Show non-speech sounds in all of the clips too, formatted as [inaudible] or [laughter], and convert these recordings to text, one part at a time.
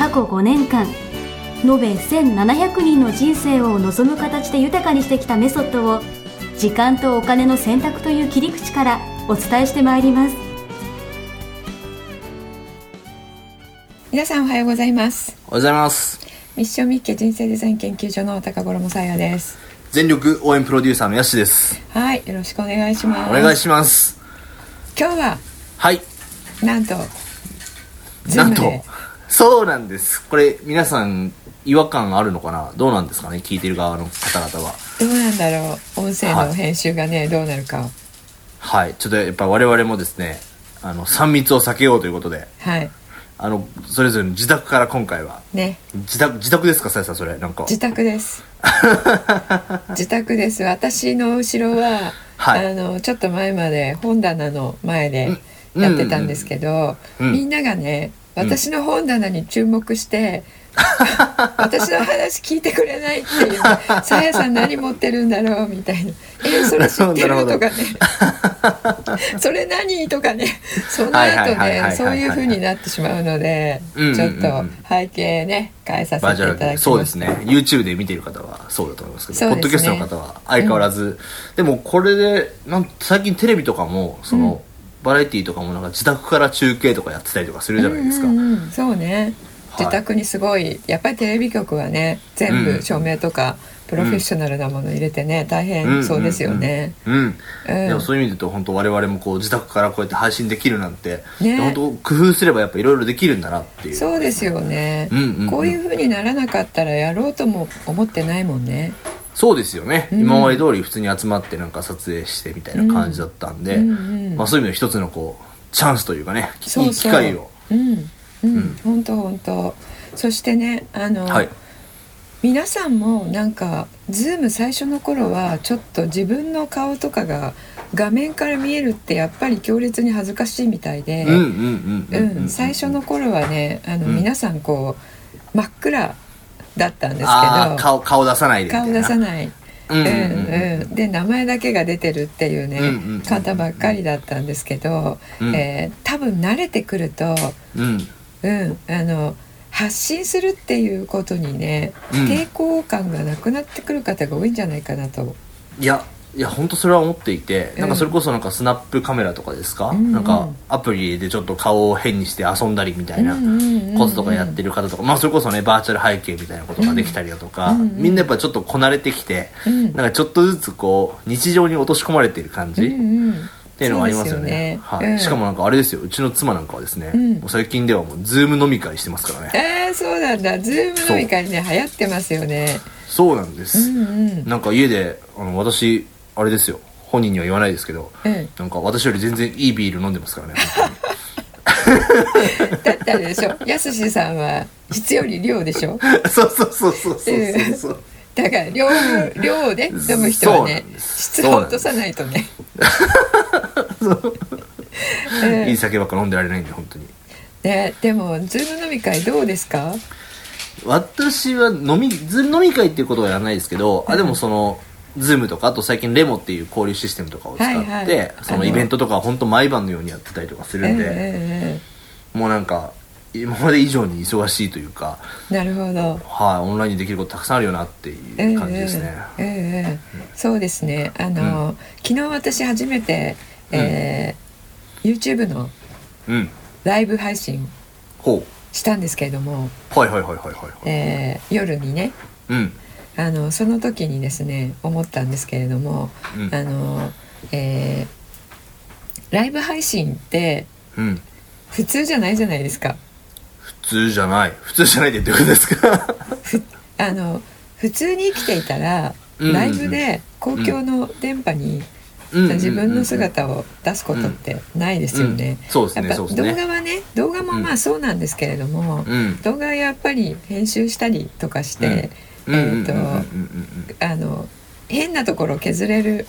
過去5年間延べ1700人の人生を望む形で豊かにしてきたメソッドを時間とお金の選択という切り口からお伝えしてまいります。皆さんおはようございます。おはようございます。ミッションミッケ人生デザイン研究所の高頃もさやです。全力応援プロデューサーのヤシです。はいよろしくお願いします。お願いします。今日ははい。なんとなんとそうなんです。これ皆さん違和感あるのかな？どうなんですかね？聞いてる側の方々は。どうなんだろう？音声はいの編集がね、どうなるか。はい。ちょっとやっぱ我々もですねあの3密を避けようということで。はい。あのそれぞれの自宅から今回は。ね。自宅自宅ですかさやさんそれ？なんか。自宅です。[laughs] 自宅です。私の後ろは、はい。あのちょっと前まで本棚の前でやってたんですけど、みんながね私の本棚に注目して、[laughs] 私の話聞いてくれないっていう「さやさん何持ってるんだろう」みたいな「えそれ知ってる?」とかね「[laughs] それ何?」とかね。その後ねそういう風になってしまうのでうんうんうん。ちょっと背景ね変えさせていただきます。ルそうですね。YouTube で見てる方はそうだと思いますけどね。ポッドキャストの方は相変わらず、でもこれでなん最近テレビとかもその、バラエティーとかもなんか自宅から中継とかやってたりとかするじゃないですか、うんうんうん。そうね、はい。自宅にすごいやっぱりテレビ局はね全うん。部照明とかプロフェッショナルなもの入れてね大変そうですよね。うん、うんでもそういう意味で言うと本当我々もこう自宅からこうやって配信できるなんて、ね。本当工夫すればやっぱいろいろできるんだなっていう。そうですよね、うんうんうん。こういう風にならなかったらやろうとも思ってないもんね。そうですよね、うん。今まで通り普通に集まってなんか撮影してみたいな感じだったんで、うん。うんまあ、そういう意味で一つのこうチャンスというかねそうそう。いい機会を。うん。うん。本当本当。そしてねあの、はい。皆さんもなんかズーム最初の頃はちょっと自分の顔とかが画面から見えるってやっぱり強烈に恥ずかしいみたいで、最初の頃はねあの、うん。皆さんこう真っ暗だったんですけど。顔顔出さないで顔な。出さない、うんうんで名前だけが出てるっていうね、うんうんうん。方ばっかりだったんですけど、うん。えー多分慣れてくると、うん。うん、あの発信するっていうことにね、うん。抵抗感がなくなってくる方が多いんじゃないかなと。いやいや本当それは思っていて、うん。なんかそれこそなんかスナップカメラとかですか、うんうん。なんかアプリでちょっと顔を変にして遊んだりみたいなこととかやってる、る方とか、まあそれこそねバーチャル背景みたいなことができたりだとか、うんうんみんなやっぱちょっとこなれてきて、うん。なんかちょっとずつこう日常に落とし込まれている感じ、うんうんっていうのはありますよね。はい。そうん。しかもなんかあれですよ。うちの妻なんかはですね、うん。最近ではもうズーム飲み会してますからね。えー、そうなんだ。ズーム飲み会ね流行ってますよね。そうなんです、うんうん。なんか家であの私あれですよ。本人には言わないですけどうんなんか私より全然いいビール飲んでますからね本だってあれでしょやすしさんは質より量でしょ？当 [laughs] にそうそうそうそうそうそう。そうだから量量で飲む人はねそうなんです。質を落とさないとね、うん [laughs] いい酒ばっか飲んでられないんで本当に。ねでもズーム飲み会どうですか？私は飲みズーム飲み会っていうことはやらないですけど、あでもそのズームとかあと最近 Remo っていう交流システムとかを使って、はいはい。そのイベントとかは本当毎晩のようにやってたりとかするんで、えもうなんか今まで以上に忙しいというかえなるほど。はい、オンラインにできることたくさんあるよなっていう感じですね、ええええそうですね。あの、昨日私初めて、えー YouTube のうん。ライブ配信ほしたんですけれども、うはいはいはいはいはいはい。えー夜にねうんあのその時にですね思ったんですけれども、うん。あの、えーライブ配信ってうん。普通じゃないじゃないですか。普通じゃない。普通じゃないってどういうことですか？あの普通に生きていたら、ライブで公共の電波に自分の姿を出すことってないですよね。うんそうですやっぱ動画はね動画もまあそうなんですけれども、うん。動画はやっぱり編集したりとかして、えーとあの変なところを削れる、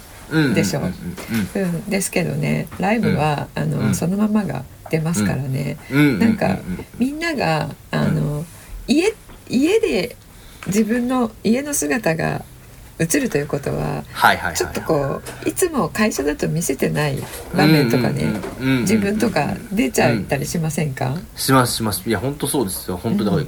でしょうんうん、ですけどねライブは、あのそのままが出ますからね、なんかみんながあの家家で自分の家の姿が映るということはちょっとこういつも会社だと見せてない場面とかね自分とか出ちゃったりしませんか、しますしますいや本当そうですよ本当だから、い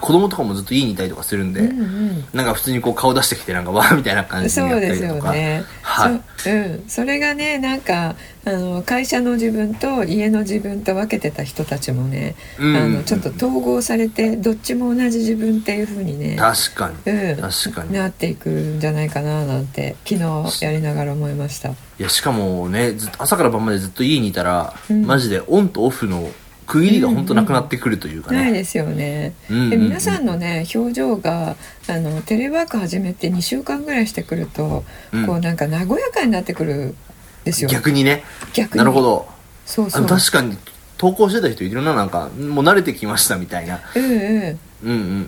子供とかもずっと家にいたりとかするんで、うんうん。なんか普通にこう顔出してきてなんかわーみたいな感じでやったそうですりとかよね。はい。そうん、それがねなんかあの会社の自分と家の自分と分けてた人たちもね、うん。あのちょっと統合されてどっちも同じ自分っていう風にね、確かに。うん、確かに。なっていくんじゃないかななんて昨日やりながら思いました。いやしかもねずっと朝から晩までずっと家にいたら、うん。マジでオンとオフの区切りが本当なくなってくるというかね、ないですよね。うんうんうんで皆さんのね表情があのテレワーク始めて2週間ぐらいしてくると、うんこうなんか和やかになってくるんですよ。逆にね逆になるほどそうそう。確かに投稿してた人いるななんかもう慣れてきましたみたいなうんうん。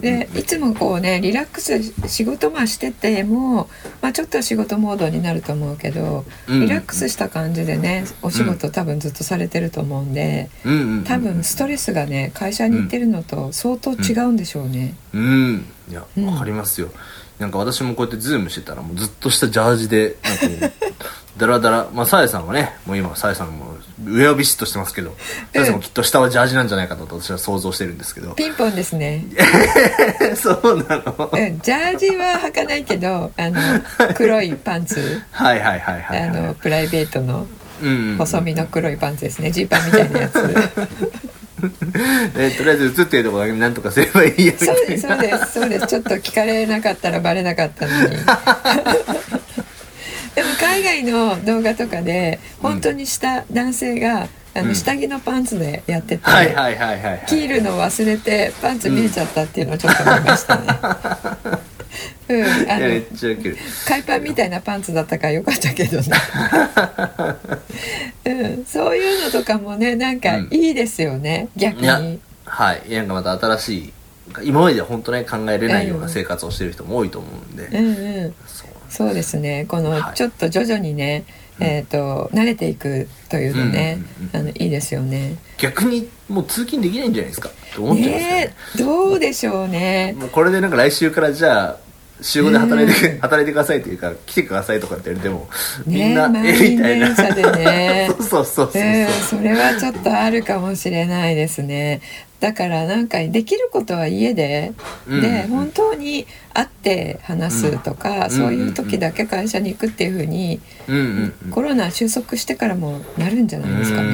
でいつもこうねリラックス仕事まあしてても、まあ、ちょっと仕事モードになると思うけどうん。リラックスした感じでねお仕事多分ずっとされてると思うんで多分ストレスがね会社に行ってるのと相当違うんでしょうね。うん。いやわかりますよ、なんか私もこうやってズームしてたらもうずっとしたジャージでなんかもうダラダラ。[laughs] まあさえさんはねもう今さえさんも上はビシッとしてますけどさえさんもきっと下はジャージなんじゃないかと私は想像してるんですけど。ピンポンですね。[laughs] そうなの。うん、ジャージは履かないけどあの黒いパンツ。はいはいはいはいあはい。のプライベートの細身の黒いパンツですね。ジーパンみたいなやつ。[laughs] えとりあえず映ってるところだけなんとかすればいいやみたそういなですそうですそうです。ちょっと聞かれなかったらバレなかったのに。[laughs] でも海外の動画とかで本当にした男性が、あうん。の下着のパンツでやってて、はいはいはいはいはい。切るの忘れてパンツ見えちゃったっていうのをちょっと見ましたね。[laughs] うん、あいやめのっちゃウケる。海パンみたいなパンツだったからよかったけどね、[laughs] うん、そういうのとかもねなんかいいですよね、逆いやに。はい。なんかまた新しい今までは本当ね考えれないような生活をしてる人も多いと思うんで、うんうん。そうですね。このはい。ちょっと徐々にね、えー、と慣れていくというのね、うんあのいいですよね。逆にもう通勤できないんじゃないですか？って思っますよね？ねえどうでしょうね。もうこれでなんか来週からじゃあ週5で働いて、うん働いてくださいというか来てくださいとかって言われてもみねえんな、満員えみたいな。電車でねそう [laughs] そうそうそうそう、うん、それはちょっとあるかもしれないですね。だからなんかできることは家で、うんで本当に会って話すとか、うんそういう時だけ会社に行くっていうふうに、うんコロナ収束してからもなるんじゃないですかね。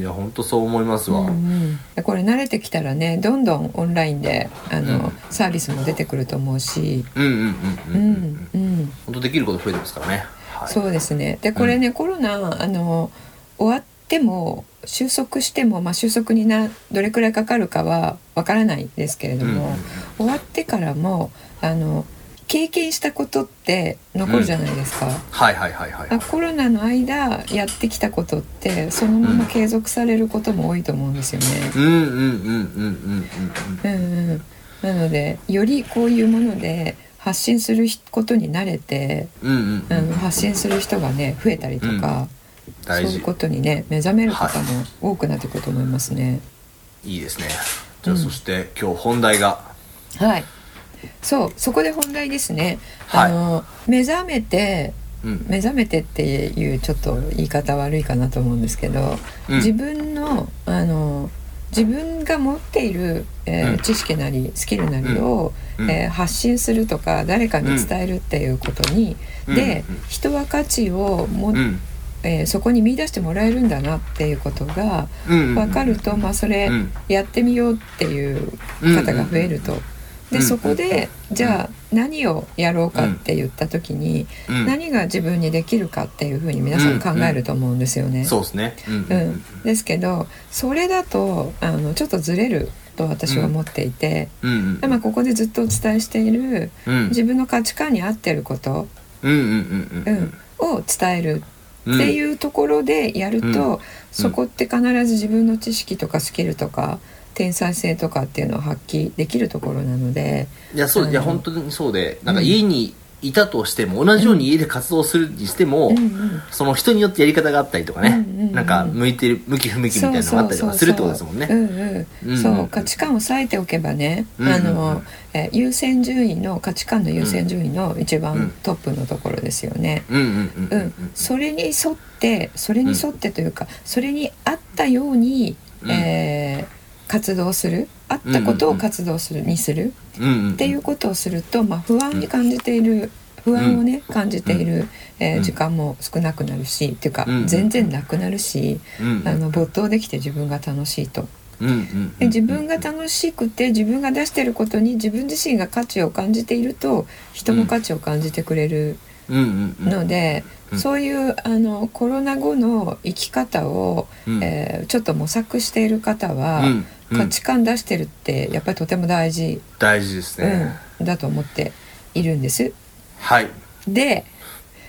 うんいや本当そう思いますわ、うんうん、これ慣れてきたらねどんどんオンラインであの、うん。サービスも出てくると思うし、うんうんうんうんううん。んうん、本当できること増えてますからね、はい、そうですね。でこれね、コロナあの終わっても収束しても、まあ、収束になどれくらいかかるかはわからないですけれども、終わってからもあの経験したことって残るじゃないですか。はいはいはいはい。あコロナの間やってきたことってそのまま継続されることも多いと思うんですよね。うんうんうんうんうんうんうん。うん、なのでよりこういうもので発信することに慣れて、うんうん発信する人がね増えたりとか、そう大事。いうことにね目覚める方も多くなってくると思いますね。いいですね。じゃあうんそして今日本題が。はい、そうそこで本題ですね。はい。あの目覚めてうん。目覚めてっていうちょっと言い方悪いかなと思うんですけど、うん。自分のあの自分が持っている、えーうん。知識なりスキルなりを、うん。えー発信するとか誰かに伝えるっていうことに、うん。で、うん。人は価値をも、うん。えーそこに見出してもらえるんだなっていうことがうん。分かると、まあ、それうん。やってみようっていう方が増えると。でうん。そこでじゃあ何をやろうかって言った時に、うん。何が自分にできるかっていうふうに皆さん考えると思うんですよね。そうですね。うん。ですけどそれだとあのちょっとずれると私は思っていて、うん。うん。でまあ、ここでずっとお伝えしているうん。自分の価値観に合ってること、うん。うん。うん。ううん。ん、を伝えるっていうところでやると、うん。そこって必ず自分の知識とかスキルとか天才性とかっていうのを発揮できるところなのでいやそういや本当にそうでなんか家にいたとしても同じように家で活動するにしても、うん。うんその人によってやり方があったりとかね、うんうんうんなんか向いてる向き不向きみたいなのがあったりとかするってことですもんね。そう価値観を割いておけばね、うんうんうん。あのえー優先順位の価値観の優先順位の一うん。番トップのところですよね。それに沿ってそれに沿ってというか、それに合ったように、うん。えー活動する合ったことを活動する、にするっていうことをすると、まあ、不安に感じている、不安をね、感じている、えーうん。時間も少なくなるしっていうか、うん全然なくなるし、うんあの没頭できて自分が楽しいと。で自分が楽しくて自分が出してることに自分自身が価値を感じていると人も価値を感じてくれるので、うん。そういうあのコロナ後の生き方を、うん。えーちょっと模索している方は、うん。うん。価値観出してるってやっぱりとても大事、大事ですね、うん、だと思っているんです。はい。でで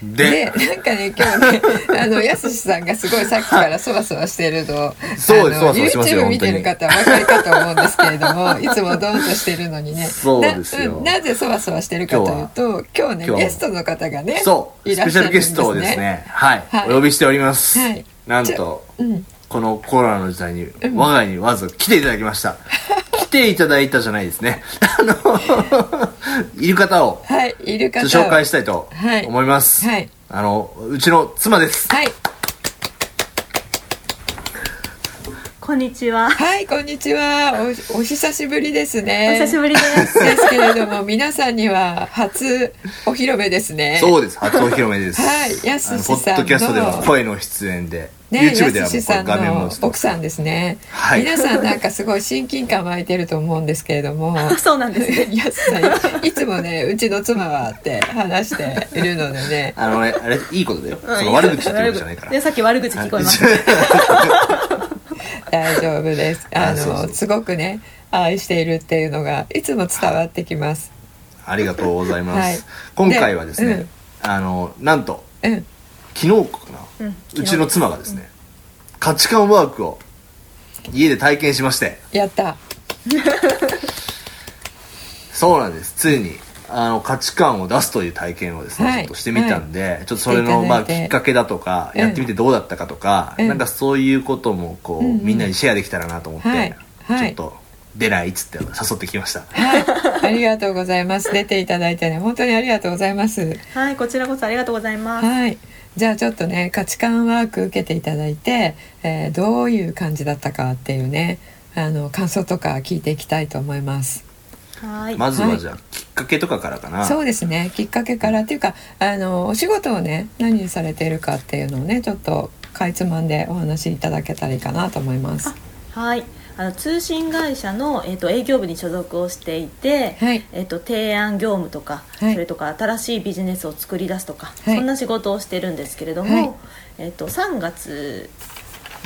でなんかね今日ねあのやすしさんがすごいさっきからそわそわしてるのそうです YouTube 見てる方はお分かりかと思うんですけれどもいつもドーンとしてるのにね。そうですよ。なうんなぜそわそわしてるかというと今日ねゲストの方がねそうスペシャいらっしゃるんルゲストをですねはい、はい。お呼びしております、はい。なんとうん。このコロナの時代に、ん。我が家にわざ来ていただきました。来ていただいたじゃないですね。[laughs] あのい。る方をはいいる方紹介したいとはい。思います、はい。あのうちの妻です。はい。こんにちは。はいこんにちは。おお久しぶりですおね久しぶりです。ですけれども [laughs] 皆さんには初お披露目ですね。そうです。初お披露目です。はい。やすしさんのポッドキャストでは声の出演で、ね、YouTube ではもうやすしさん画面もの奥さんですね、はい。皆さんなんかすごい親近感湧いてると思うんですけれども。[laughs] そうなんですね。[laughs] やすさんいつもねうちの妻はって話しているのでね。[laughs] あのねあれいいことだよ、うんその悪口ってことじゃないから。でさっき悪口聞こえました。大丈夫です。あのあそうそうすごくね愛しているっていうのがいつも伝わってきます。ありがとうございます、はい。今回はですね、であのなんとうん。昨日かな、うん。うちの妻がですね、価値観ワークを家で体験しまして。やった。[laughs] そうなんです。ついにあの価値観を出すという体験をですね、はい。ちょっとしてみたんで、ちょっとそれの、していただいて。まあ、きっかけだとか、うん。やってみてどうだったかとか、うん。なんかそういうこともこう、うんうん。みんなにシェアできたらなと思って、はい。はい。ちょっと出ないっつって誘ってきました。はい。ありがとうございます。出ていただいてね本当にありがとうございます。はい、こちらこそありがとうございます。はい。じゃあちょっとね価値観ワーク受けていただいて、えーどういう感じだったかっていうねあの感想とか聞いていきたいと思います。はい。まずははいじゃあ、きっかけとかからかなそうですねきっかけからっていうかあのお仕事をね何されているかっていうのをねちょっとかいつまんでお話しいただけたらいいかなと思います。はい。あの通信会社のえっ、と営業部に所属をしていて、はい。えっ、と提案業務とか、はい。それとか新しいビジネスを作り出すとか、はい。そんな仕事をしてるんですけれども、はい。えっ、と3月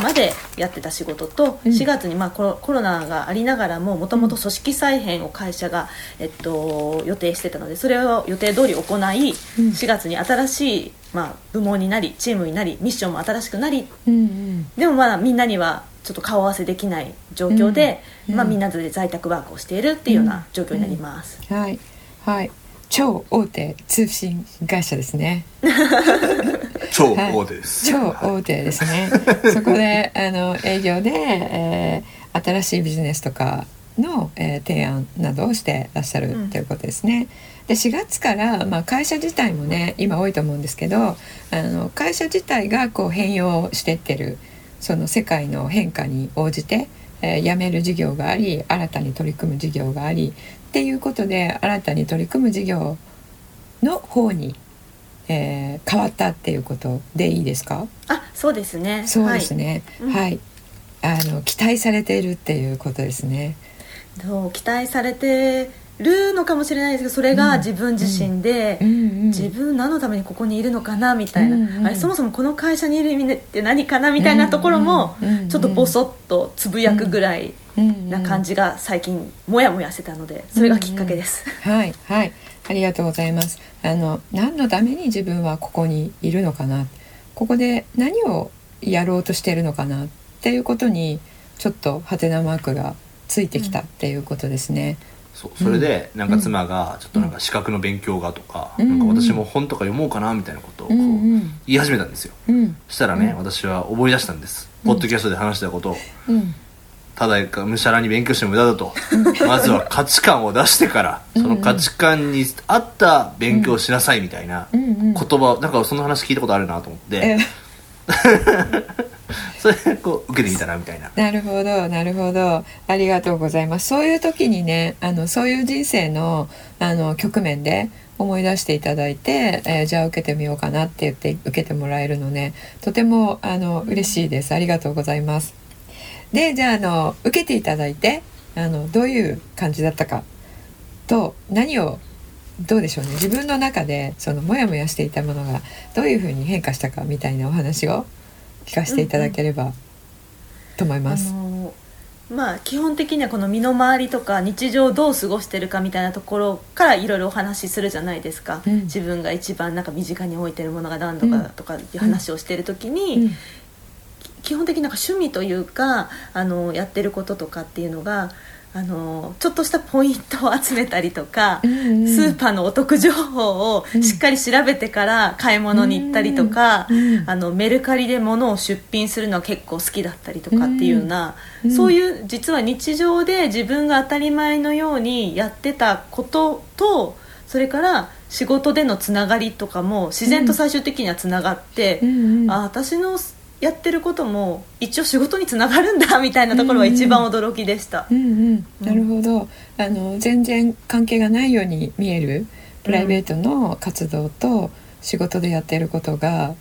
までやってた仕事とうん。4月にまあコロコロナがありながらももともと組織再編を会社が、えっと、予定してたのでそれを予定通り行い、うん。4月に新しい、まあ、部門になりチームになりミッションも新しくなりうんうん。でもまだみんなにはちょっと顔合わせできない状況で、うん。まあ、みんなで在宅ワークをしているっていうような状況になります。はい。はい。超大手通信会社ですね。[laughs] 超大手です、超大手ですね。そこであの営業で、えー新しいビジネスとかの、えー提案などをしてらっしゃるうんということですね。で4月から、まあ、会社自体もね今多いと思うんですけどあの会社自体がこう変容してってるその世界の変化に応じて、えー辞める事業があり新たに取り組む事業がありっていうことで新たに取り組む事業の方に、えー変わったっていうことでいいですか？あそうですねそうですね。うんはい。あの期待されているっていうことですね。はい、そう期待されてるのかもしれないですけどそれが自分自身で、うんうん。自分何のためにここにいるのかなみたいな、うんうんあれそもそもこの会社にいる意味って何かなみたいなところもうんうんうんちょっとボソッとつぶやくぐらいな感じ。じが最近モヤモヤしてたのでそれがきっかけです。はいはい。ありがとうございます。あの何のために自分はここにいるのかな？ここで何をやろうとしているのかな？っていうことにちょっとハテナマークがついてきたっていうことですね。そうそれでなんか妻がちょっとなんか資格の勉強がとか,、うん。なんか私も本とか読もうかなみたいなことをこう言い始めたんですよ。うん。そしたらね、うん。私は思い出したんです、うん。ポッドキャストで話したことを。うん。ただがむしゃらに勉強しても無駄だと。まずは価値観を出してからその価値観に合った勉強をしなさいみたいな言葉なんかその話聞いたことあるなと思って、え [laughs] それこう受けてみたらみたいな。なるほどなるほど。ありがとうございます。そういう時にねあのそういう人生のあの局面で思い出していただいて、えーじゃあ受けてみようかなって言って受けてもらえるのねとてもあの嬉しいです。ありがとうございます。でじゃああの受けていただいてあのどういう感じだったかと何をどうでしょうね。自分の中でそのモヤモヤしていたものがどういうふうに変化したかみたいなお話を聞かせていただければと思います。あのまあ基本的にはこの身の回りとか日常をどう過ごしてるかみたいなところからいろいろお話しするじゃないですか、うん。自分が一番なんか身近に置いてるものが何とかとかいう話をしてる時に、うん。基本的になんか趣味というかあのやってることとかっていうのがあのちょっとしたポイントを集めたりとか、うんうん。スーパーのお得情報をしっかり調べてから買い物に行ったりとか、うんあのメルカリで物を出品するのは結構好きだったりとかっていうような、うんそういう実は日常で自分が当たり前のようにやってたこととそれから仕事でのつながりとかも自然と最終的にはつながって、うんうん。あ私のやってることも一応仕事につながるんだみたいなところは一番驚きでした。うんうん、なるほど。あの全然関係がないように見えるプライベートの活動と仕事でやっていることが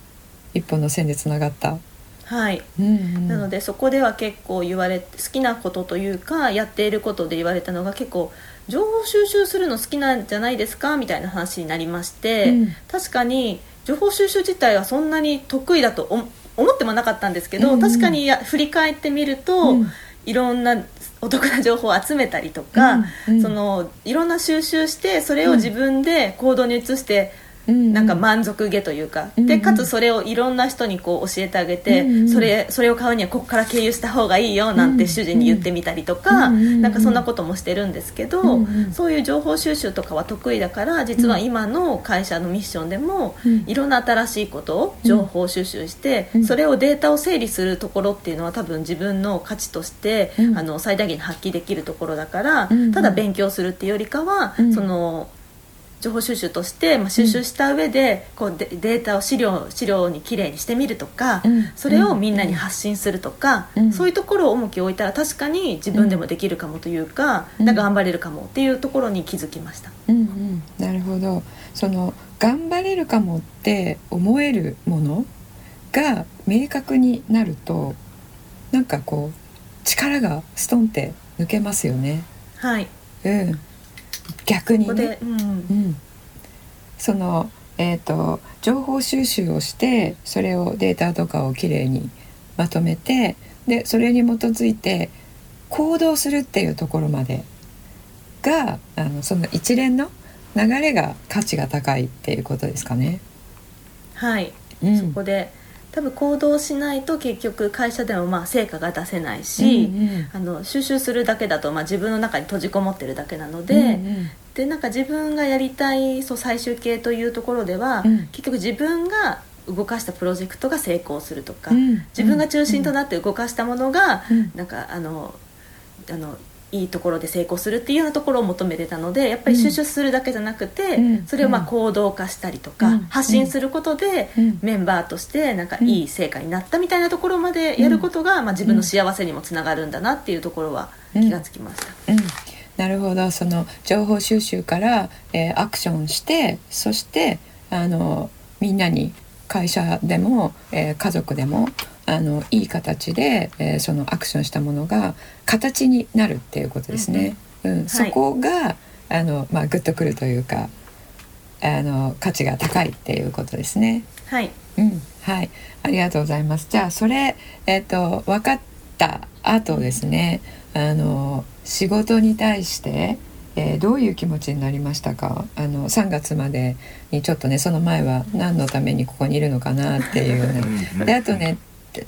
一本の線でつながった。はい。うんうん、なのでそこでは結構言われ好きなことというかやっていることで言われたのが結構情報収集するの好きなんじゃないですかみたいな話になりまして、うん。確かに情報収集自体はそんなに得意だと思思ってもなかったんですけど、うん。うん確かにや振り返ってみると、うん。いろんなお得な情報を集めたりとか、うん。うん。そのいろんな収集してそれを自分で行動に移して、うんなんか満足げというか、うんうん。でかつそれをいろんな人にこう教えてあげて、うんうんそれそれを買うにはここから経由した方がいいよなんて主人に言ってみたりとか、うんうんなんかそんなこともしてるんですけど、うんうんそういう情報収集とかは得意だから実は今の会社のミッションでも、うん。いろんな新しいことを情報収集して、うん。それをデータを整理するところっていうのは多分自分の価値として、うん。あの最大限に発揮できるところだから、ただ勉強するっていうよりかは、うん。その情報収集として、まあ、収集した上で、こうデデータを資料資料にきれいにしてみるとか、うん。それをみんなに発信するとか、うん。そういうところを重きを置いたら確かに自分でもできるかもというか、うん。なんか頑張れるかもっていうところに気づきました。うんうん、なるほど。その頑張れるかもって思えるものが明確になるとなんかこう力がストンって抜けますよね。はい、うん、逆にね、、うん。うん、その、えー、と情報収集をしてそれをデータとかをきれいにまとめてでそれに基づいて行動するっていうところまでがあのその一連の流れが価値が高いっていうことですかね。はい。うん、そこで多分行動しないと結局会社でもまあ成果が出せないし、うんうん。あの収集するだけだとまあ自分の中に閉じこもってるだけなので、うんうん。でなんか自分がやりたいそう最終形というところでは、うん。結局自分が動かしたプロジェクトが成功するとか、うん。自分が中心となって動かしたものが、うん。なんかあのあのいいところで成功するっていうようなところを求めてたのでやっぱり収集するだけじゃなくて、うん。それをまあうん。行動化したりとか、うん。発信することで、うん。メンバーとしてなんかいい成果になったみたいなところまでやることが、まあ、自分の幸せにもつながるんだなっていうところは気がつきました。うん、なるほど。その情報収集から、えーアクションしてそしてあのみんなに会社でも、えー家族でもあのいい形で、えーそのアクションしたものが形になるっていうことですね。うんそこがあの、まあ、グッとくるというかあの価値が高いっていうことですね。はい。うん、はい、ありがとうございます。じゃあそれえっ、と分かった後ですね、あの仕事に対してえーどういう気持ちになりましたか？あの3月までにちょっとねその前は何のためにここにいるのかなっていうね。うん。であとね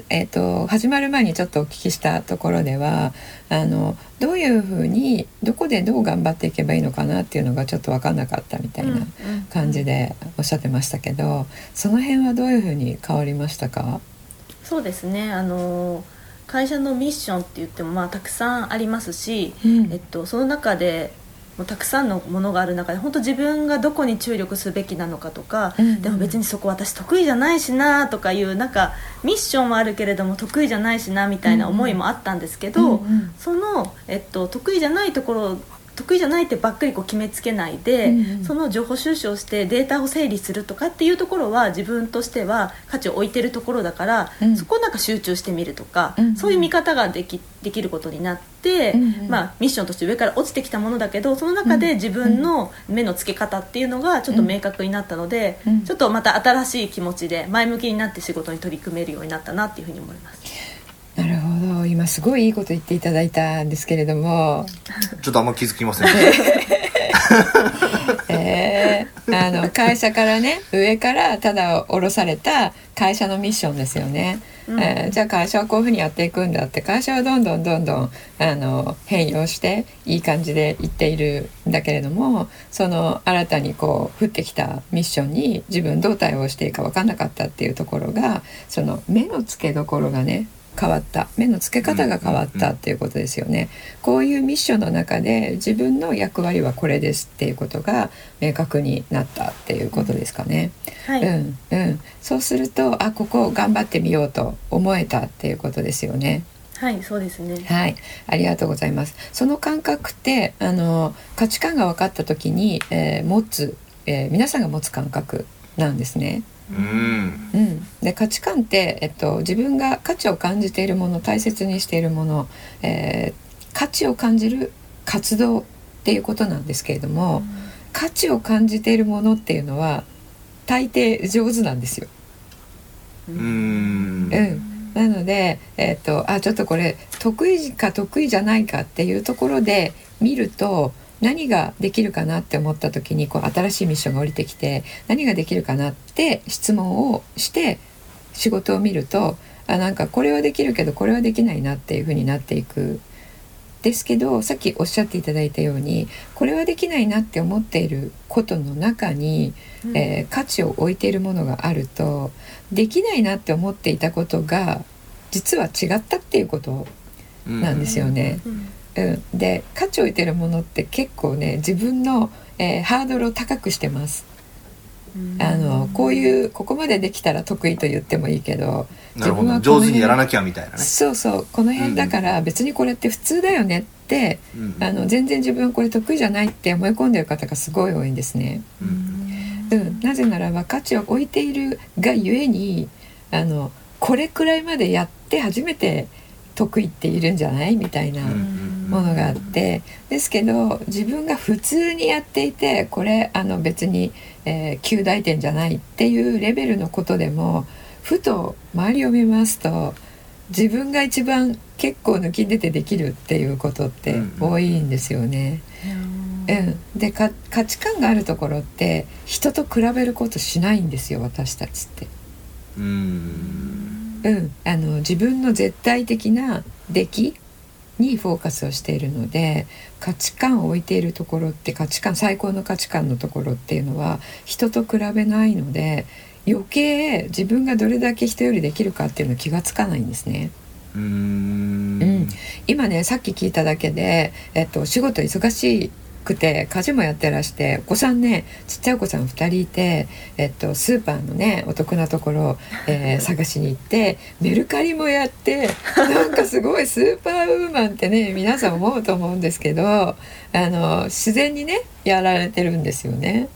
えー、と始まる前にちょっとお聞きしたところではあのどういうふうにどこでどう頑張っていけばいいのかなっていうのがちょっと分かんなかったみたいな感じでおっしゃってましたけどその辺はどういうふうに変わりましたか？そうですね。あの会社のミッションって言ってもまあたくさんありますし、うん。えっと、その中でもうたくさんのものがある中で本当自分がどこに注力すべきなのかとか、うんでも別にそこ私得意じゃないしなとかいうなんかミッションはあるけれども得意じゃないしなみたいな思いもあったんですけど、うんうん。その、えっと、得意じゃないところ得意じゃないってばっかりこう決めつけないで、うんうん。その情報収集をしてデータを整理するとかっていうところは自分としては価値を置いてるところだから、うん。そこをなんか集中してみるとか、うんうん。そういう見方ができできることになって、うんうんまあ、ミッションとして上から落ちてきたものだけどその中で自分の目の付け方っていうのがちょっと明確になったので、うん。ちょっとまた新しい気持ちで前向きになって仕事に取り組めるようになったなっていうふうに思います。なるほど。今すごいいいこと言っていただいたんですけれども。[laughs] ちょっとあんま気づきません。でしたえーあの会社からね上からただ下ろされた会社のミッションですよね、うん。えーじゃあ会社はこういうふうにやっていくんだって。会社はどんどんどんどんあの変容していい感じでいっているんだけれどもその新たにこう降ってきたミッションに自分どう対応していいか分かんなかったっていうところがその目の付けどころがね変わった目の付け方が変わったっていうことですよね。こういうミッションの中で自分の役割はこれですっていうことが明確になったっていうことですかね。はい、うんうん。そうするとあここ頑張ってみようと思えたっていうことですよね。はい、そうですね。はい、ありがとうございます。その感覚ってあの価値観が分かった時に、えー持つ、えー皆さんが持つ感覚なんですね。うん。うん、で価値観って、えっと、自分が価値を感じているもの大切にしているもの、えー価値を感じる活動っていうことなんですけれども、価値を感じているものっていうのは大抵上手なんですよ。ううん。ん、なので、えっとあちょっとこれ得意か得意じゃないかっていうところで見ると何ができるかなって思った時にこう新しいミッションが降りてきて何ができるかなって質問をして仕事を見るとあなんかこれはできるけどこれはできないなっていう風になっていく。ですけどさっきおっしゃっていただいたようにこれはできないなって思っていることの中にえー価値を置いているものがあるとできないなって思っていたことが実は違ったっていうことなんですよね。うんうん、で価値を置いてるものって結構ね自分の、えーハードルを高くしてます。あのこういうここまでできたら得意と言ってもいいけどなるほど。自分は上手にやらなきゃみたいなね。そうそう。この辺だから別にこれって普通だよねって、うんあの全然自分これ得意じゃないって思い込んでる方がすごい多いんですね。うん。うん、なぜならば価値を置いているがゆえにあのこれくらいまでやって初めて得意っているんじゃない？みたいなうんものがあって。ですけど自分が普通にやっていてこれあの別に、えー、9大点じゃないっていうレベルのことでもふと周りを見ますと自分が一番結構抜きん出てできるっていうことってうん多いんですよね。うん、でか価値観があるところって人と比べることしないんですよ私たちって。うんうん、あの自分の絶対的な出来にフォーカスをしているので価値観を置いているところって価値観最高の価値観のところっていうのは人と比べないので余計自分がどれだけ人よりできるかっていうの気がつかないんですね。うん。うん。今ねさっき聞いただけで、えっと、お仕事忙しくて家事もやってらしてお子さんねちっちゃいお子さん2人いて、えっと、スーパーのねお得なところ、えー [laughs] 探しに行ってメルカリもやってなんかすごいスーパーウーマンってね皆さん思うと思うんですけどあの自然にねやられてるんですよね。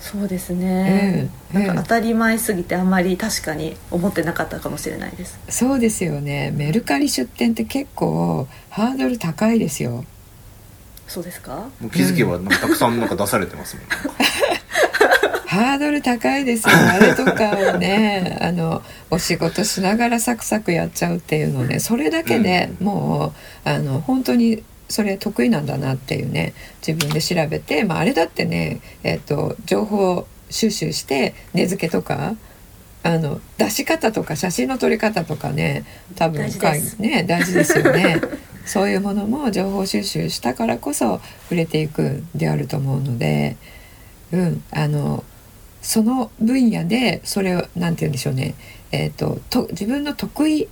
そうですね、うんなんか当たり前すぎてあんまり確かに思ってなかったかもしれないですそうですよねメルカリ出店って結構ハードル高いですよ。そうですか？もう気づけばなんかたくさんなんか出されてますもん、[laughs] ハードル高いですよ。あれとかをね [laughs] あのお仕事しながらサクサクやっちゃうっていうのねそれだけでもうあの本当にそれ得意なんだなっていうね自分で調べて、まあ、あれだってね、えっと情報収集して根付けとかあの出し方とか写真の撮り方とかね多分ね大事ですよね [laughs] そういうものも情報収集したからこそ売れていくんであると思うので、うん、あのその分野でそれをなんて言うんでしょうね、えー、とと自分の得意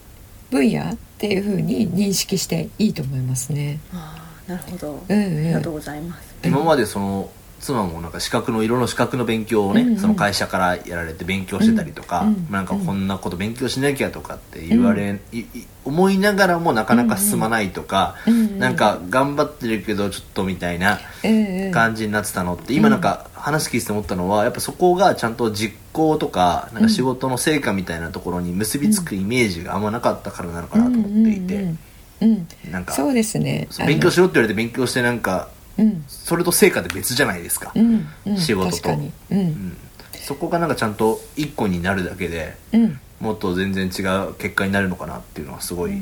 分野っていうふうに認識していいと思いますね。あーなるほど、うんありうんがとうございます。今までその妻もなんか資格の色の資格の勉強をね、うんうん。その会社からやられて勉強してたりとか、うんなんかこんなこと勉強しなきゃとかって言われ、いい思いながらもなかなか進まないとか、うんなんか頑張ってるけどちょっとみたいなうんうん感じになってたのって、今なんか話聞いてて思ったのはやっぱそこがちゃんと実行とかなんか仕事の成果みたいなところに結びつくイメージがあんまなかったからなのかなと思っていて、うんうんうんなんかそうですね。勉強しろって言われて勉強してなんかうん。それと成果って別じゃないですか。うん。うん。仕事と。ううん。ん。そこがなんかちゃんと一個になるだけでうん。もっと全然違う結果になるのかなっていうのはすごい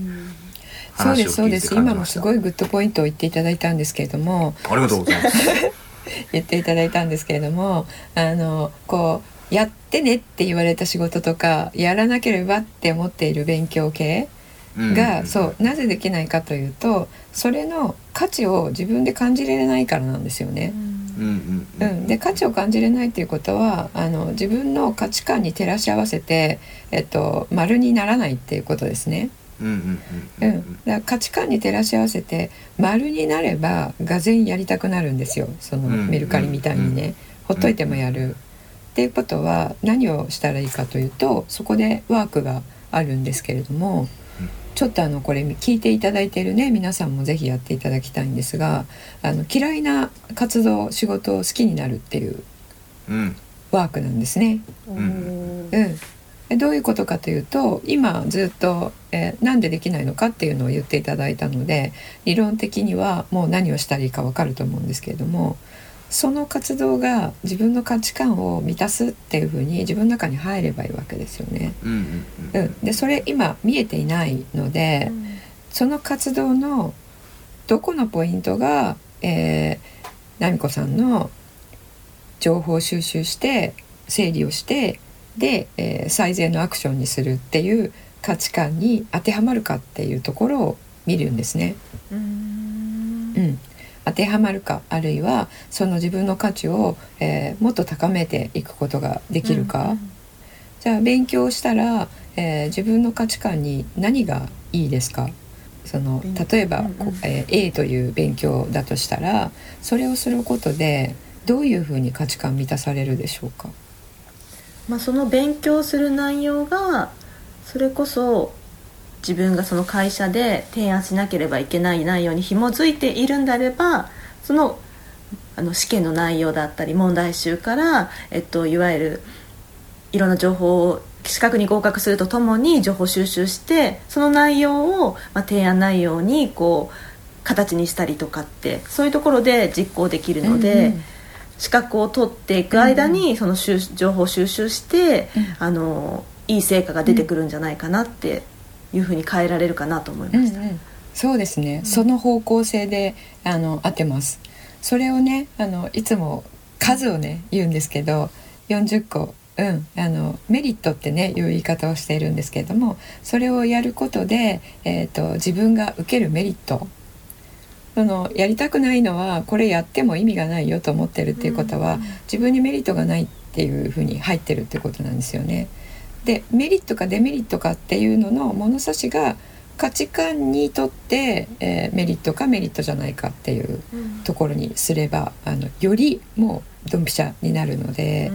そうで話を聞いてすそうです。今もすごいグッドポイントを言っていただいたんですけれども。ありがとうございます。[laughs] 言っていただいたんですけれどもあのこうやってねって言われた仕事とかやらなければって思っている勉強系が、んそうなぜできないかというとそれの価値を自分で感じれないからなんですよね。うんで価値を感じれないっていうことはあの自分の価値観に照らし合わせて、えっと、丸にならないっていうことですね。うんだから価値観に照らし合わせて丸になればがぜんやりたくなるんですよ。そのうんメルカリみたいにね、うんほっといてもやる。っていうことは何をしたらいいかというとそこでワークがあるんですけれども、うんちょっとあのこれ聞いていただいているね皆さんもぜひやっていただきたいんですがあの嫌いな活動仕事を好きになるっていううん。ワークなんですね。うん。うん、でどういうことかというと今ずっと、えーなんでできないのかっていうのを言っていただいたので理論的にはもう何をしたらいいか分かると思うんですけれどもその活動が自分の価値観を満たすっていうふうに自分の中に入ればいいわけですよね。うんうんううん。ん、でそれ今見えていないのでその活動のどこのポイントが、えー、奈美子さんの情報収集して整理をしてで、えー最善のアクションにするっていう価値観に当てはまるかっていうところを見るんですね。うん。うん、当てはまるかあるいはその自分の価値を、えーもっと高めていくことができるか、じゃあ勉強したら、えー自分の価値観に何がいいですか？その勉例えば、うんうん。こえー A という勉強だとしたらそれをすることでどういうふうに価値観満たされるでしょうか？まあ、その勉強する内容がそれこそ自分がその会社で提案しなければいけない内容に紐づいているんであればそのあの試験の内容だったり問題集から、えっと、いわゆるいろんな情報を資格に合格するとともに情報収集してその内容を、まあ、提案内容にこう形にしたりとかってそういうところで実行できるので。うんうん資格を取っていく間にその収情報収集して、うんあのいい成果が出てくるんじゃないかなっていうふうに変えられるかなと思いました。うんうん。そうですね、その方向性であの合ってます。それをねあのいつも数をね言うんですけど40個うん、あのメリットってねいう言い方をしているんですけれどもそれをやることで、えー、と自分が受けるメリット。そのやりたくないのはこれやっても意味がないよと思ってるっていうことは、うん。自分にメリットがないっていうふうに入ってるってことなんですよね。でメリットかデメリットかっていうのの物差しが価値観にとって、えーメリットかメリットじゃないかっていううん。ところにすればあのよりもうドンピシャになるので、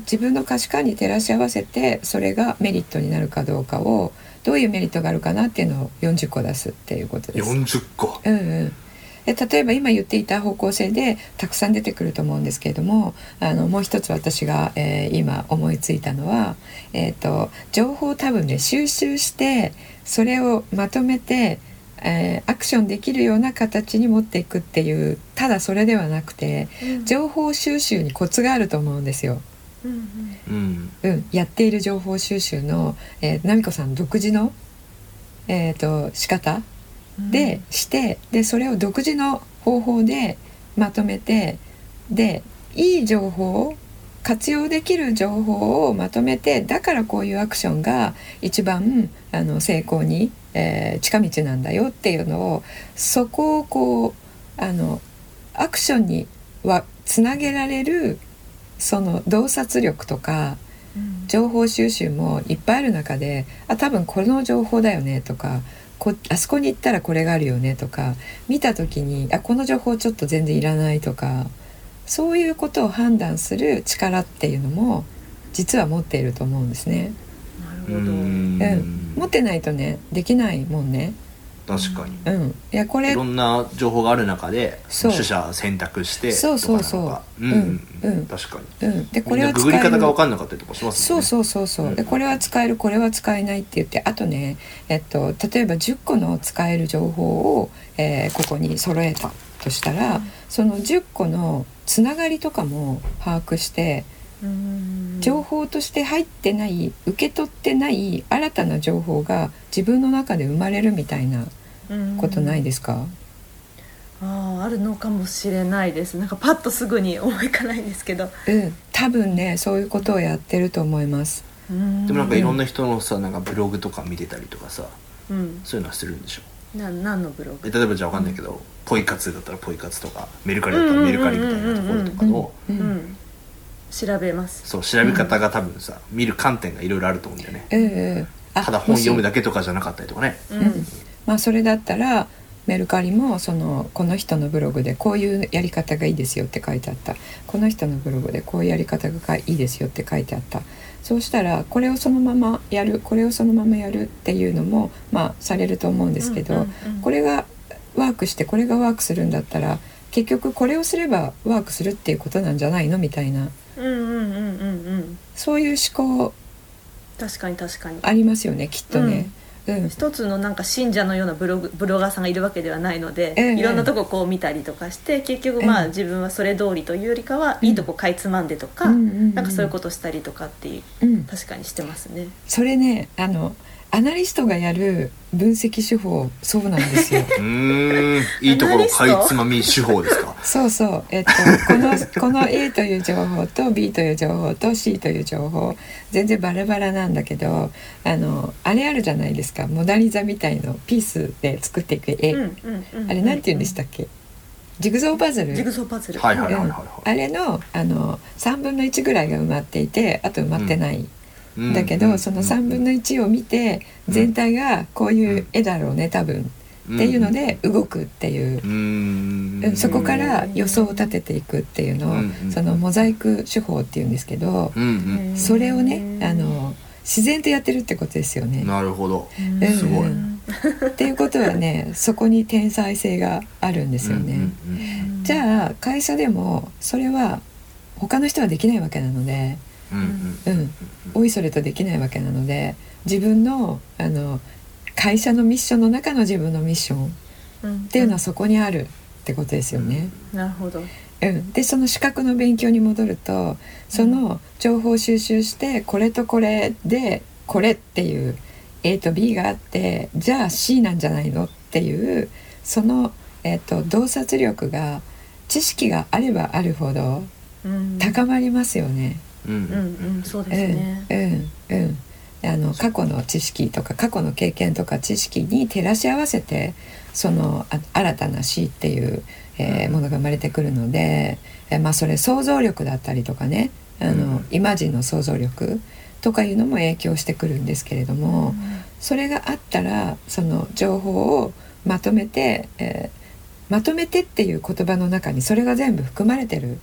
自分の価値観に照らし合わせてそれがメリットになるかどうかをどういうメリットがあるかなっていうのを40個出すっていうことです。40個。うんうんで例えば今言っていた方向性でたくさん出てくると思うんですけれどもあのもう一つ私が、えー今思いついたのは、えー、と情報を多分ね収集してそれをまとめて、えーアクションできるような形に持っていくっていうただそれではなくて情報収集にコツがあると思うんですよ。うんうん。うん、やっている情報収集の、えー、奈美子さん独自の、えー、と仕方でしてでそれを独自の方法でまとめてでいい情報活用できる情報をまとめてだからこういうアクションが一番あの成功に、えー近道なんだよっていうのをそこをこうあのアクションにはつなげられるその洞察力とかうん。情報収集もいっぱいある中であ多分この情報だよねとかこあそこに行ったらこれがあるよねとか見た時にあこの情報ちょっと全然いらないとかそういうことを判断する力っていうのも実は持っていると思うんですね。うなるほどうんん持ってないとねできないもんね。確かに。うん、いやこれいろんな情報がある中でそう。取捨選択してそうそうそう。うん。うん。うん。確かに。うん、でこれは使えなググり方がる分かんなかったりとかしますそうもんね。そうそうそうでこれは使えるこれは使えないって言ってあとね、えっと、例えば10個の使える情報を、えーここに揃えたとしたら、その10個のつながりとかも把握してうん情報として入ってない受け取ってない新たな情報が自分の中で生まれるみたいなことないですか、あああるのかもしれないです。なんかパッとすぐに思いかないんですけど。うん、多分ねそういうことをやってると思います。でもなんかいろんな人のさなんかブログとか見てたりとかさうん。そういうのはするんでしょ？な何のブログ？え例えばじゃあ分かんないけど、ポイ活だったらポイ活とかメルカリだったらメルカリみたいなところとかのううんん調べます。そう調べ方が多分さ見る観点がいろいろあると思うんだよね。うん。うんあただ本読むだけとかじゃなかったりとかね。ううん。まあそれだったらメルカリもそのこの人のブログでこういうやり方がいいですよって書いてあった。この人のブログでこういうやり方がいいですよって書いてあった。そうしたらこれをそのままやるこれをそのままやるっていうのもまあされると思うんですけど、うんうんうん。これがワークしてこれがワークするんだったら結局これをすればワークするっていうことなんじゃないのみたいなうんうんうんうんうん。そういう思考。確かに確かに。ありますよねきっとね。うん。一つのなんか信者のようなブログブロガーさんがいるわけではないので、ええ。いろんなとここう見たりとかして結局まあ、ええ。自分はそれ通りというよりかは、うん。いいとこかいつまんでとか、うん。なんかそういうことしたりとかっていううん。確かにしてますね。それねあのアナリストがやる分析手法そうなんですよ。[laughs] うーん。いいところかいつまみ手法ですか？[laughs] そうそう。えっとこの [laughs] この A という情報と B という情報と C という情報。全然バラバラなんだけどあのあれあるじゃないですか。モナ・リザみたいのピースで作っていく絵、あれなんて言うんでしたっけ？ジグゾーパズル。ジグソーパズル。はいはいはいはいうん。あれのあの3分の1ぐらいが埋まっていてあと埋まってない、うんだけど、その3分の1を見て全体がこういう絵だろうね多分。っていうので動くっていう。そこから予想を立てていくっていうのを、うんそのモザイク手法っていうんですけど、うんそれをねあの自然とやってるってことですよね。うん。なるほど。うん。すごい。うん。っていうことはねそこに天才性があるんですよね。うんうん。じゃあ会社でもそれは他の人はできないわけなので、うん、おいそれとできないわけなので自分のあの会社のミッションの中の自分のミッションっていうのはそこにあるってことですよね。なるほど。うん、でその資格の勉強に戻るとその情報収集してこれとこれでこれっていう A と B があってじゃあ C なん。じゃないのっていうその、えっと洞察力が知識があればあるほど高まりますよね。うんうんうんうんそうですね。うんうんうん。あの過去の知識とか過去の経験とか知識に照らし合わせてそのあ新たな死っていう、えーものが生まれてくるので、えーまあ、それ想像力だったりとかねあの、うんイマジンの想像力とかいうのも影響してくるんですけれども、それがあったらその情報をまとめて、えーまとめてっていう言葉の中にそれが全部含まれてる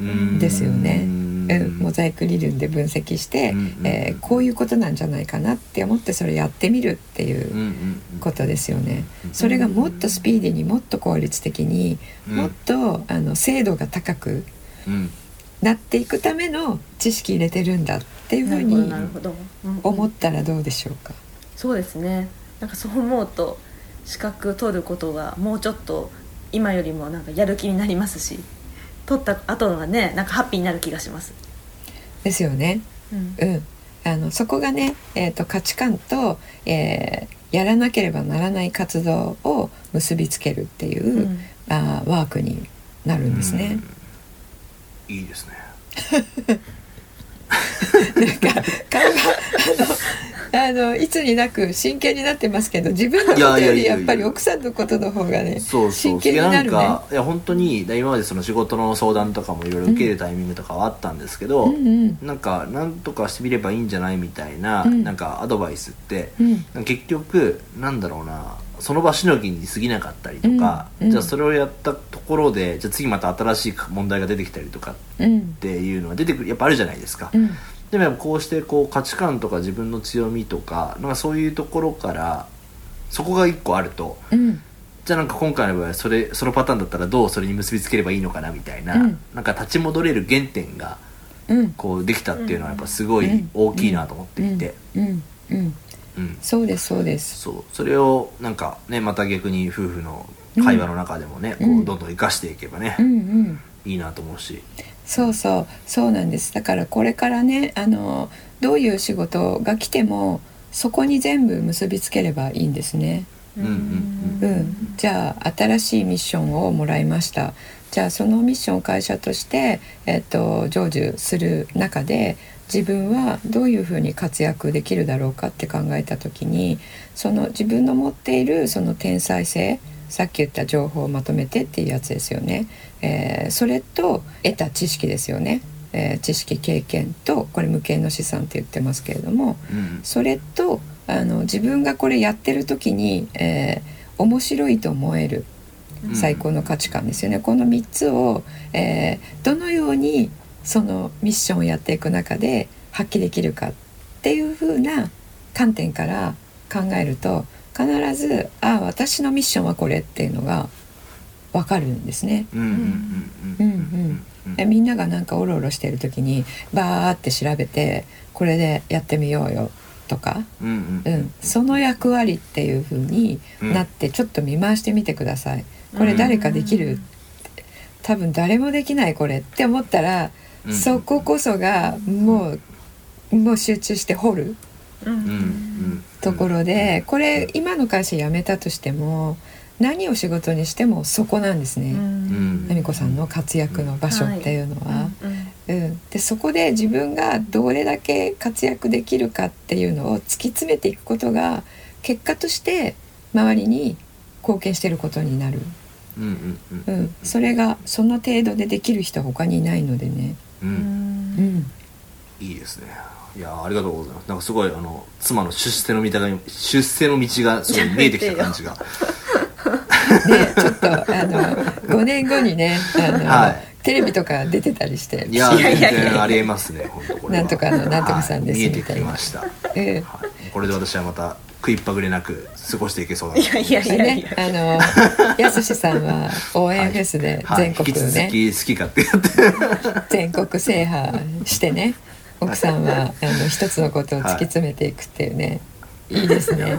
うんですよね。うんうんモザイク理論で分析して、うんうんえーこういうことなんじゃないかなって思ってそれやってみるっていうことですよね。うんそれがもっとスピーディーにもっと効率的に、うん。もっとあの精度が高くうんなっていくための知識入れてるんだっていうふうに思ったらどうでしょうか？そうですね。なんかそう思うと資格取ることがもうちょっと今よりもなんかやる気になりますし、取った後がねなんかハッピーになる気がします。ですよね。うんうんあのそこがね、えー、と価値観と、えーやらなければならない活動を結びつけるっていう、うんあーワークになるんですね。いいですね [laughs] なんか顔があのあのいつになく真剣になってますけど自分のことよりやっぱり奥さんのことの方がね真剣になるね。いや本当に今までその仕事の相談とかもいろいろ受けるタイミングとかはあったんですけど、うんうん。なんかなんとかしてみればいいんじゃないみたいな、うん。なんかアドバイスって、うん。結局なんだろうなその場しのぎに過ぎなかったりとか、うん。うんじゃあそれをやったところでじゃあ次また新しい問題が出てきたりとかっうんていうのは出てくるやっぱあるじゃないですか、うんでもこうしてこう価値観とか自分の強みとかなんかそういうところからそこが一個あると。うん。じゃあなんか今回の場合はそれそのパターンだったらどうそれに結びつければいいのかなみたいな、うん。なんか立ち戻れる原点がうん。こうできたっていうのはやっぱすごい大きいなと思っていて、うん。そうですそうです。そう。それをなんかねまた逆に夫婦の会話の中でもね、うん。こうどんどん生かしていけばね、うんうんいいなと思うし。そうそう。そうなんです。だからこれからねあのどういう仕事が来てもそこに全部結びつければいいんですね。うんうんうん、じゃあ新しいミッションをもらいました。じゃあそのミッションを会社として、えっと、成就する中で自分はどういうふうに活躍できるだろうかって考えた時にその自分の持っているその天才性さっき言った情報をまとめてっていうやつですよね、えーそれと得た知識ですよね、えー知識経験とこれ無形の資産って言ってますけれどもうん。それとあの自分がこれやってる時に、えー面白いと思えるうん。最高の価値観ですよね、この3つを、えーどのようにそのミッションをやっていく中で発揮できるかっていう風な観点から考えると必ずああ私のミッションはこれっていうのが分かるんですね。みんながなんかオロオロしてる時にバーって調べてこれでやってみようよとか、うんうんうん、その役割っていう風になってちょっと見回してみてください。これ誰かできる、多分誰もできないこれって思ったら、うんそここそがもうもう集中して掘るところで、これ今の会社辞めたとしても何を仕事にしてもそこなんですね。うん。恵美子さんの活躍の場所っていうのは。うんうん、でそこで自分がどれだけ活躍できるかっていうのを突き詰めていくことが結果として周りに貢献してることになる、うんうんううん。ん、それがその程度でできる人は他にいないのでね、ううん。うん。ん、いいですね。いやありがとうございます。なんかすごいあの妻の出世の道が出世の道がすごい見えてきた感じが [laughs] でちょっとあの5年後にねあの、はい。テレビとか出てたりして。いやいやいやいや。全然ありえますね本当これは。なんとかのなんとかさんですはい見えてみたいなきました、はい、ええこれで私はまた食いっぱぐれなく過ごしていけそうだな。いやいやいでやいねや、あのやすしさんは応援フェスではい。全国引き続ね、き好き勝手やって。全国制覇してね。奥さんはあの一つのことを突き詰めていくっていうね、い、いですね。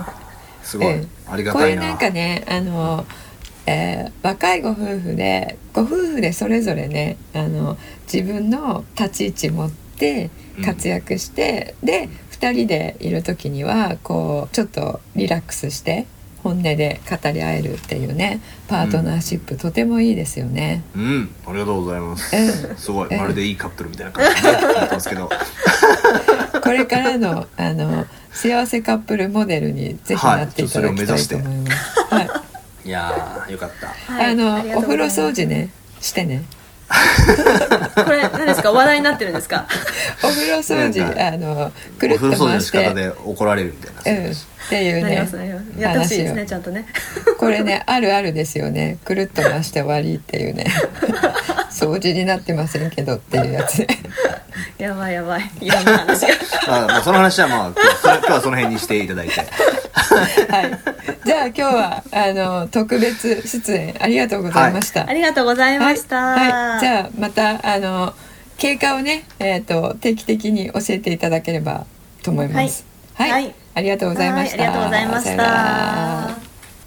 すごい、ええ。ありがたいうな。こいうなんかねあの、えー若いご夫婦でご夫婦でそれぞれねあの自分の立ち位置持って活躍して、で2人でいる時にはこうちょっとリラックスして本音で語り合えるっていうねパートナーシップ、とてもいいですよね。うん。ありがとうございます、うんすごい。ええ。まるでいいカップルみたいな感じ [laughs] でど。[laughs] これからのあの幸せカップルモデルにぜひなっていただきたいと思います。はい。い。やーよかった。はい。あのお風呂掃除ねしてね。これ何ですか？話題になってるんですか？お風呂掃除あのくるっお風呂掃除のと回して、仕方で怒られるみたいな、うんっていうね。やってほしいですねちゃんとね。これねあるあるですよね。くるっと回して終わりっていうね。[laughs] 掃除になってませんけどっていうやつね。やばいやばい。いろんな話が。ま [laughs] あ、まあその話はまあ今日はその辺にしていただいてはい。じゃあ今日はあの特別出演ありがとうございました、ありがとうございました、はい。はい、じゃあまたあの経過をね、えー、と定期的に教えていただければと思います。はい、はい。ありがとうございました。はい。ありがとうございました。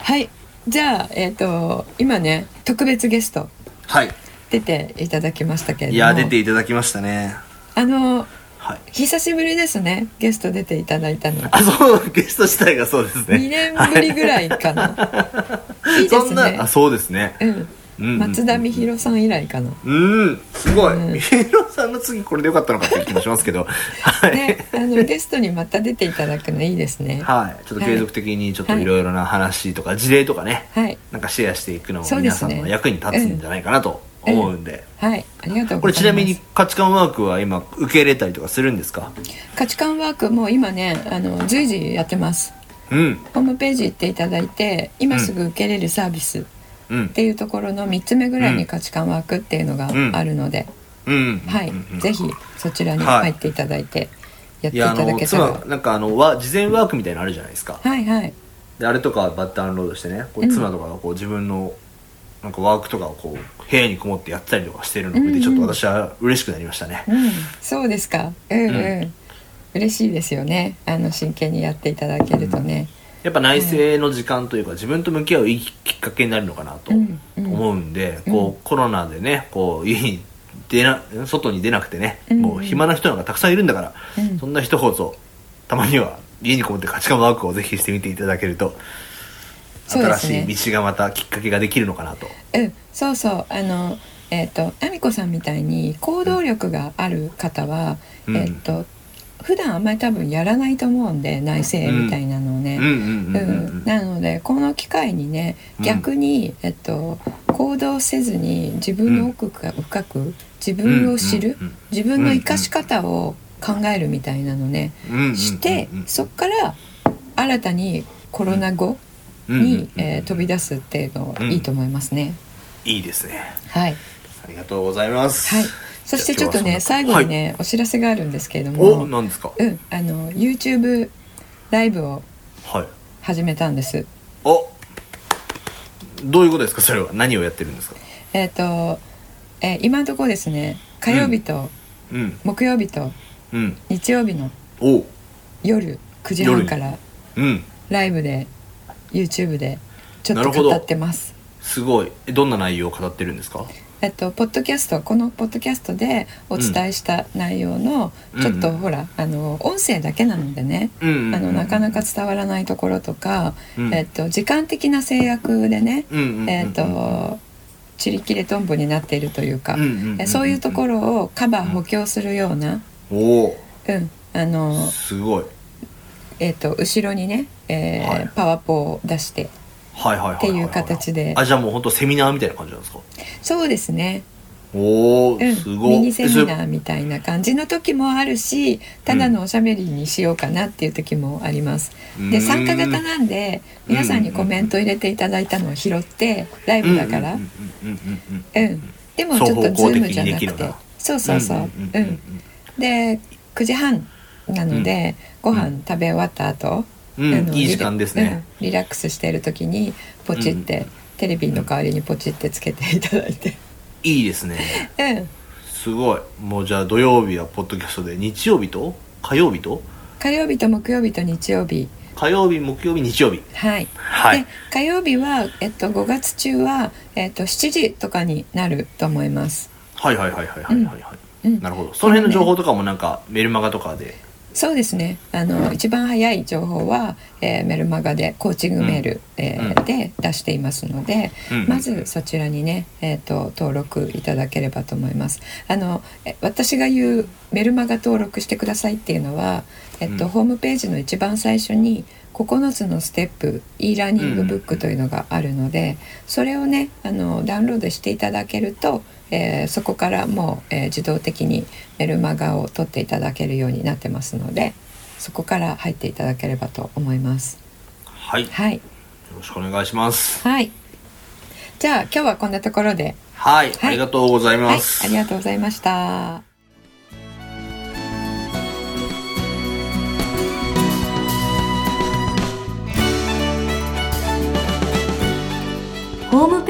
はい、じゃあえっ、と今ね特別ゲストはい。出ていただきましたけれども、いや出ていただきましたね。あのはい。久しぶりですね。ゲスト出ていただいたの。あそうゲスト自体がそうです2ね年ぶりぐらいかな、い、いでそんなすねあそうですね。うん。うんうん松田美弘さん以来かな、うん。すごい、うん。みひろさんの次これでよかったのかっていう気もしますけど。はい、ね、あのゲストにまた出ていただくのいいですね。はい。ちょっと継続的にちょっとい。ろいろな話とか事例とかね、はい。なんかシェアしていくのも皆さんの役に立つんじゃないかなと思うんで、はいありがとうございます。これちなみに価値観ワークは今受け入れたりとかするんですか？価値観ワークも今ねあの随時やってます。うん。ホームページ行っていただいて今すぐ受けれるサービスっうん。ていうところの3つ目ぐらいうん。に価値観ワークっていうのがあるので、うん。はい、うん。ぜひそちらにはい。入っていただいてやっていただけたら、の妻なんかあのわ事前ワークみたいなのあるじゃないですか。はいはい。であれとかバッダウンロードしてねこううん。妻とかがこう自分のなんかワークとかをこう部屋にこもってやってたりとかしてるのを見うんうんてちょっと私は嬉しくなりましたね、うん。そうですか。うんうん、う嬉しいですよね。あの真剣にやっていただけるとね、やっぱ内省の時間というか自分と向き合ういいきっかけになるのかなとうんうん。思うんで、うん。こうコロナでねこう家に出な外に出なくてね、うん。もう暇な人なんかたくさんいるんだから、うん。そんな人こそたまには家にこもって価値観ワークをぜひしてみていただけると新しい道がまたきっかけができるのかなと。うん、そうそう。あのえっ、とあみこさんみたいに行動力がある方は、うん。えっ、と普段あんまり多分やらないと思うんで内政みたいなのをね、うん。うんうんううんん。なのでこの機会にねうん。逆に、えっと、行動せずに自分の奥が深く自分を知る、うんうん自分の生かし方を考えるみたいなのね、うんうんうんうんしてそっから新たにコロナ後うんうんうんに、えー飛び出すっていうのいいと思いますね。いいですね。はい。ありがとうございます。はい。そしてちょっとね最後にね、お知らせがあるんですけれどはい、おも、何ですか？うんあの YouTube ライブをはい。始めたんです。おどういうことですか？それは。何をやってるんですか？えっ、と、えー今のところですね火曜日とうん。木曜日とうん。日曜日のお。夜9時半からうん。ライブで YouTube でちょっと語ってます。すごい。えどんな内容を語ってるんですか？えっと、ポッドキャストこのポッドキャストでお伝えした内容の、うんちょっとうんほらあの音声だけなのでね、うんあのなかなか伝わらないところとか、うん。えっと、時間的な制約でね、うんうんうんうん。えっとちりきれとんぼになっているというか、うんうんうんうんえそういうところをカバー補強するような、うんあのすごい。えっと後ろにね、えーはいパワポを出して。はいはいはいはいっていう形で。あじゃあもう本当セミナーみたいな感じなんですか？そうですね、おおうん、すごい。ミニセミナーみたいな感じの時もあるしただのおしゃべりにしようかなっていう時もあります。で参加型なんで皆さんにコメント入れていただいたのを拾ってライブだから、うんうんうんうんうんうん、でもちょっとズームじゃなくて。そうそうそう、んうんんで9時半なので、ご飯食べ終わった後、うん。いい時間ですね、リラうん。リラックスしている時にポチって、うん。テレビの代わりにポチってつけていただいて、いいですね。うん、すごい。もうじゃあ土曜日はポッドキャストで日曜日と？火曜日と？火曜日と木曜日と日曜日。火曜日木曜日日曜日。はい、はい。で火曜日は、えっと、5月中は、えっと、7時とかになると思います。はいはいはいはいはいはいはい、うん。なるほど。その辺の情報とかもなんかメルマガとかでそうですね。あの一番早い情報は、えーメルマガでコーチングメール、えーうん。で出していますので、うん。まずそちらにね、えー、と登録いただければと思います。あのえ私が言うメルマガ登録してくださいっていうのは、えっとうん。ホームページの一番最初に9つのステップ e ラーニングブックというのがあるので、それをねあのダウンロードしていただけると、えーそこからもう、えー自動的にメルマガを取っていただけるようになってますのでそこから入っていただければと思います。はい。よはい、ろしくお願いします。はい、じゃあ今日はこんなところで、はい、はい。ありがとうございはい、ます、ありがとうございました。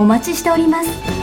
お待ちしております。